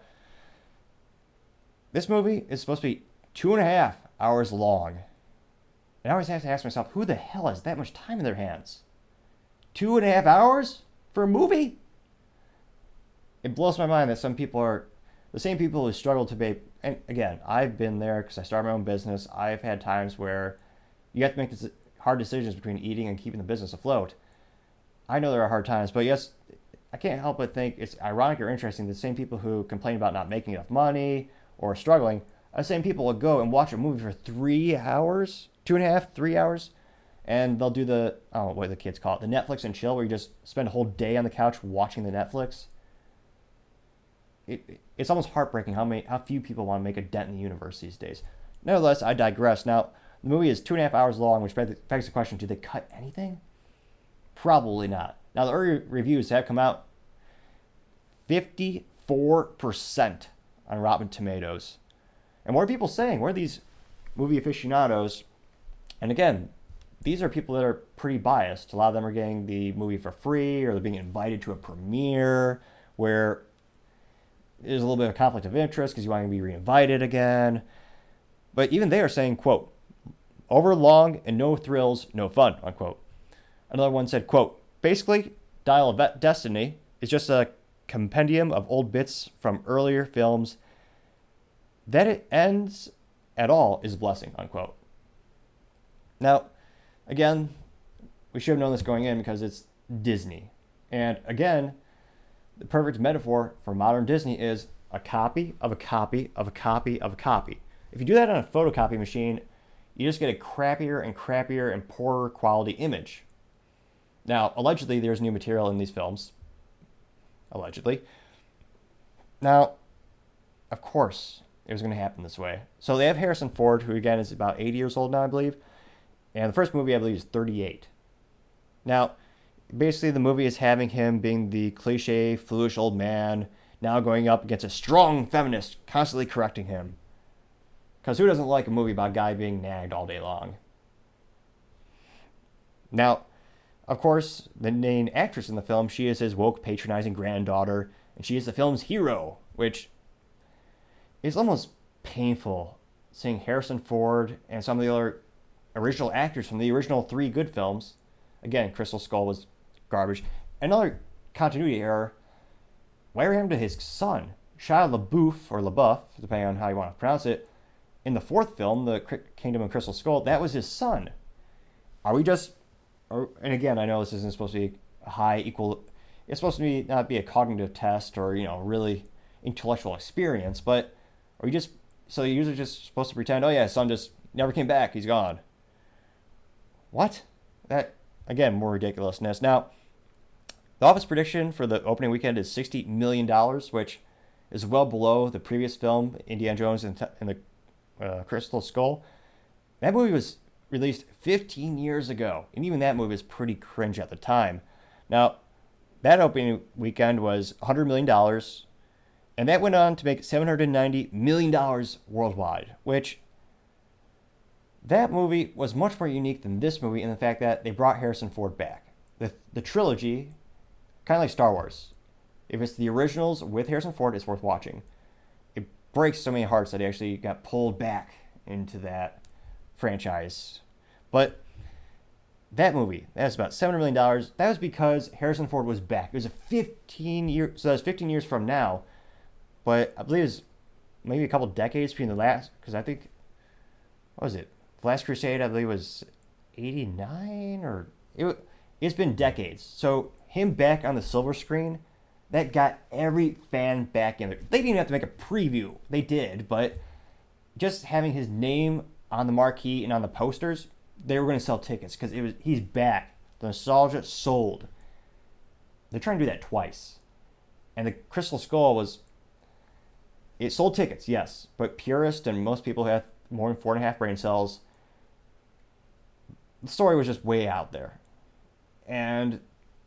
This movie is supposed to be two and a half hours long. And I always have to ask myself, who the hell has that much time in their hands? Two and a half hours for a movie? It blows my mind that some people are the same people who struggle to pay. And again, I've been there because I started my own business. I've had times where you have to make hard decisions between eating and keeping the business afloat. I know there are hard times, but yes, I can't help but think it's ironic or interesting the same people who complain about not making enough money or struggling the same people will go and watch a movie for three hours, two and a half, three hours, and they'll do the know what the kids call it, the Netflix and chill, where you just spend a whole day on the couch watching the Netflix. It, it's almost heartbreaking how many how few people want to make a dent in the universe these days. Nevertheless, I digress. Now, the movie is two and a half hours long, which begs the question: Do they cut anything? Probably not. Now, the early reviews have come out 54% on Rotten Tomatoes. And what are people saying? What are these movie aficionados? And again, these are people that are pretty biased. A lot of them are getting the movie for free or they're being invited to a premiere where there's a little bit of conflict of interest because you want to be reinvited again. But even they are saying, quote, over long and no thrills, no fun, unquote. Another one said, quote, basically, Dial of Destiny is just a compendium of old bits from earlier films. That it ends at all is a blessing, unquote. Now, again, we should have known this going in because it's Disney. And again, the perfect metaphor for modern Disney is a copy of a copy of a copy of a copy. If you do that on a photocopy machine, you just get a crappier and crappier and poorer quality image. Now, allegedly, there's new material in these films. Allegedly. Now, of course, it was going to happen this way. So they have Harrison Ford, who again is about 80 years old now, I believe. And the first movie, I believe, is 38. Now, basically, the movie is having him being the cliche, foolish old man, now going up against a strong feminist, constantly correcting him. Because who doesn't like a movie about a guy being nagged all day long? Now, of course, the main actress in the film, she is his woke, patronizing granddaughter, and she is the film's hero, which is almost painful seeing Harrison Ford and some of the other original actors from the original three good films. Again, Crystal Skull was garbage. Another continuity error. Whatever happened to his son, Shia LaBeouf, or LaBeouf, depending on how you want to pronounce it, in the fourth film, The Kingdom of Crystal Skull, that was his son. Are we just, and again, I know this isn't supposed to be high equal, it's supposed to be not be a cognitive test or, you know, really intellectual experience, but are you just, so you're usually just supposed to pretend, oh yeah, his son just never came back, he's gone. What? That, again, more ridiculousness. Now, the Office prediction for the opening weekend is $60 million, which is well below the previous film, Indiana Jones and, the uh, Crystal Skull. That movie was released 15 years ago, and even that movie was pretty cringe at the time. Now, that opening weekend was $100 million, and that went on to make $790 million worldwide, which that movie was much more unique than this movie in the fact that they brought Harrison Ford back. The, the trilogy, kind of like Star Wars, if it's the originals with Harrison Ford, it's worth watching. Breaks so many hearts that he actually got pulled back into that franchise. But that movie, that's about $700 million. That was because Harrison Ford was back. It was a 15 year, so that was 15 years from now. But I believe it was maybe a couple decades between the last, because I think, what was it? The Last Crusade, I believe, was 89 or it, it's been decades. So him back on the silver screen, that got every fan back in there. They didn't even have to make a preview. They did, but just having his name on the marquee and on the posters, they were going to sell tickets because it was he's back. The nostalgia sold. They're trying to do that twice, and the Crystal Skull was. It sold tickets, yes, but purists and most people who have more than four and a half brain cells the story was just way out there. And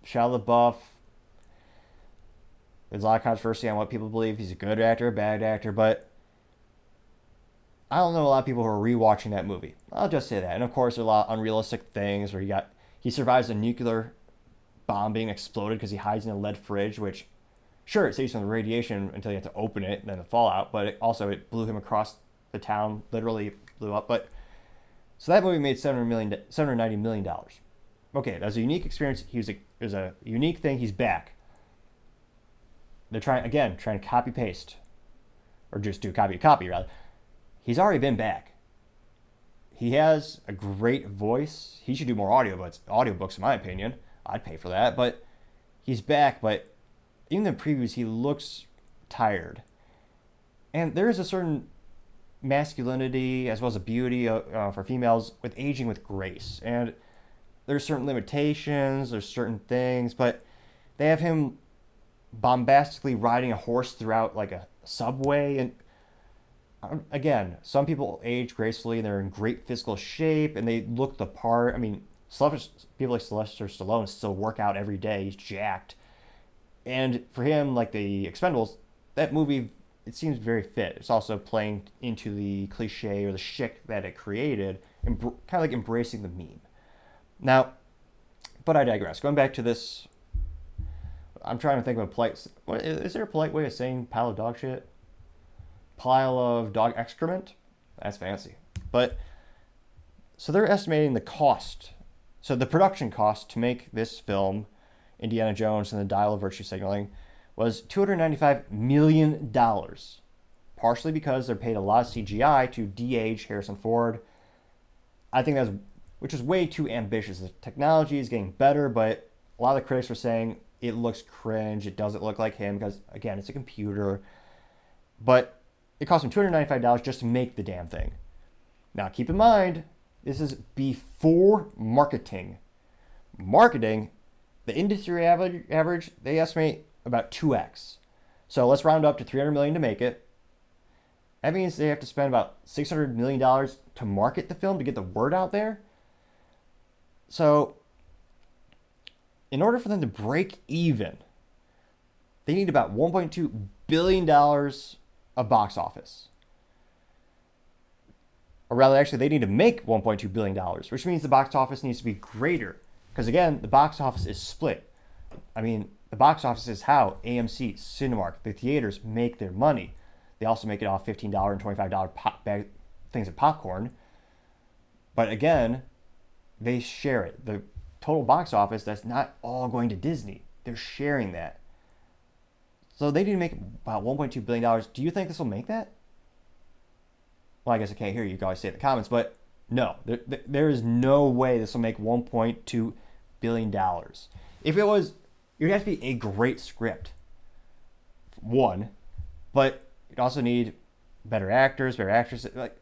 Shia LaBeouf, there's a lot of controversy on what people believe. He's a good actor, a bad actor, but I don't know a lot of people who are rewatching that movie. I'll just say that. And of course, there are a lot of unrealistic things where he got he survives a nuclear bomb being exploded because he hides in a lead fridge, which sure it saves from the radiation until you have to open it and then the fallout, but it also it blew him across the town, literally blew up. But so that movie made $700 million, $790 million. Okay, that was a unique experience. He was a, it was a unique thing. He's back. They're trying, again, trying to copy paste. Or just do copy copy, rather. He's already been back. He has a great voice. He should do more audiobooks, audiobooks in my opinion. I'd pay for that. But he's back, but in the previews, he looks tired. And there is a certain masculinity as well as a beauty uh, uh, for females with aging with grace. And there's certain limitations, there's certain things, but they have him bombastically riding a horse throughout like a subway and um, again, some people age gracefully and they're in great physical shape and they look the part. I mean, people like Sylvester Stallone still work out every day. He's jacked. And for him, like the Expendables, that movie it seems very fit. It's also playing into the cliche or the shtick that it created, and kind of like embracing the meme. Now, but I digress. Going back to this, I'm trying to think of a polite. What, is there a polite way of saying pile of dog shit? Pile of dog excrement? That's fancy. But so they're estimating the cost. So the production cost to make this film, Indiana Jones and the Dial of Virtue Signaling, was $295 million, partially because they're paid a lot of CGI to de-age Harrison Ford. I think that's, which is way too ambitious. The technology is getting better, but a lot of the critics were saying it looks cringe, it doesn't look like him, because again, it's a computer. But it cost him $295 just to make the damn thing. Now, keep in mind, this is before marketing. Marketing, the industry average, average they estimate about 2x. So let's round up to 300 million to make it. That means they have to spend about 600 million dollars to market the film to get the word out there. So in order for them to break even, they need about 1.2 billion dollars of box office. Or rather, actually, they need to make 1.2 billion dollars, which means the box office needs to be greater Because again, the box office is split. I mean, the box office is how AMC, Cinemark, the theaters make their money. They also make it off $15 and $25 pop bag things of popcorn. But again, they share it. The total box office, that's not all going to Disney. They're sharing that. So they need to make about $1.2 billion. Do you think this will make that? Well, I guess I can't hear you guys say it in the comments, but no, there, there is no way this will make $1.2 billion. If it was, it would have to be a great script. One, but you'd also need better actors, better actresses. Like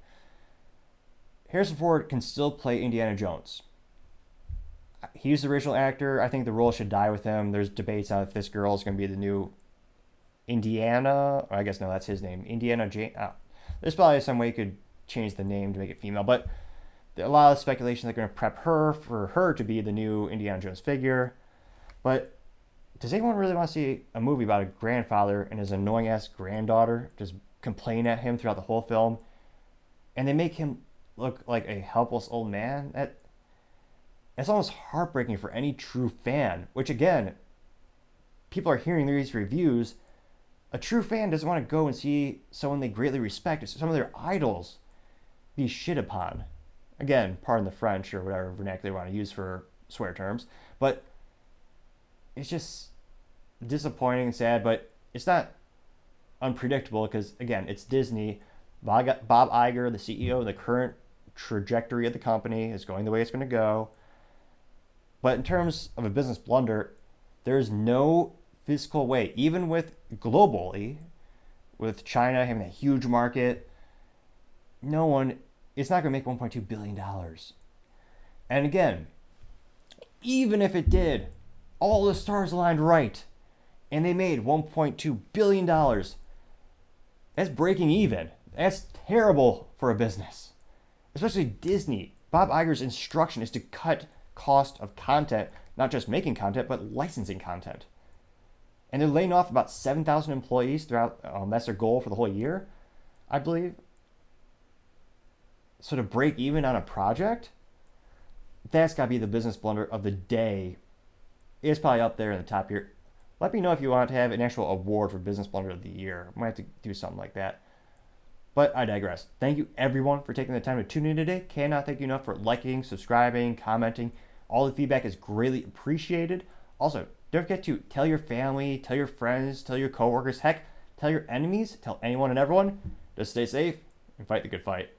Harrison Ford can still play Indiana Jones. He's the original actor. I think the role should die with him. There's debates on if this girl is going to be the new Indiana. I guess no, that's his name. Indiana Jane. Oh. There's probably some way you could change the name to make it female, but a lot of speculation they're going to prep her for her to be the new Indiana Jones figure. But does anyone really want to see a movie about a grandfather and his annoying ass granddaughter just complain at him throughout the whole film? And they make him look like a helpless old man? That that's almost heartbreaking for any true fan, which again, people are hearing these reviews. A true fan doesn't want to go and see someone they greatly respect, some of their idols, be shit upon. Again, pardon the French or whatever vernacular they want to use for swear terms, but it's just disappointing and sad, but it's not unpredictable because, again, it's Disney. Bob Iger, the CEO, the current trajectory of the company is going the way it's going to go. But in terms of a business blunder, there's no physical way, even with globally, with China having a huge market, no one, it's not going to make $1.2 billion. And again, even if it did, all the stars aligned right, and they made $1.2 billion. That's breaking even. That's terrible for a business, especially Disney. Bob Iger's instruction is to cut cost of content, not just making content, but licensing content. And they're laying off about 7,000 employees throughout, um, that's their goal for the whole year, I believe. So to break even on a project, that's got to be the business blunder of the day. It's probably up there in the top here. Let me know if you want to have an actual award for business blunder of the year. I might have to do something like that. But I digress. Thank you everyone for taking the time to tune in today. Cannot thank you enough for liking, subscribing, commenting, all the feedback is greatly appreciated. Also, don't forget to tell your family, tell your friends, tell your coworkers, heck, tell your enemies, tell anyone and everyone. Just stay safe and fight the good fight.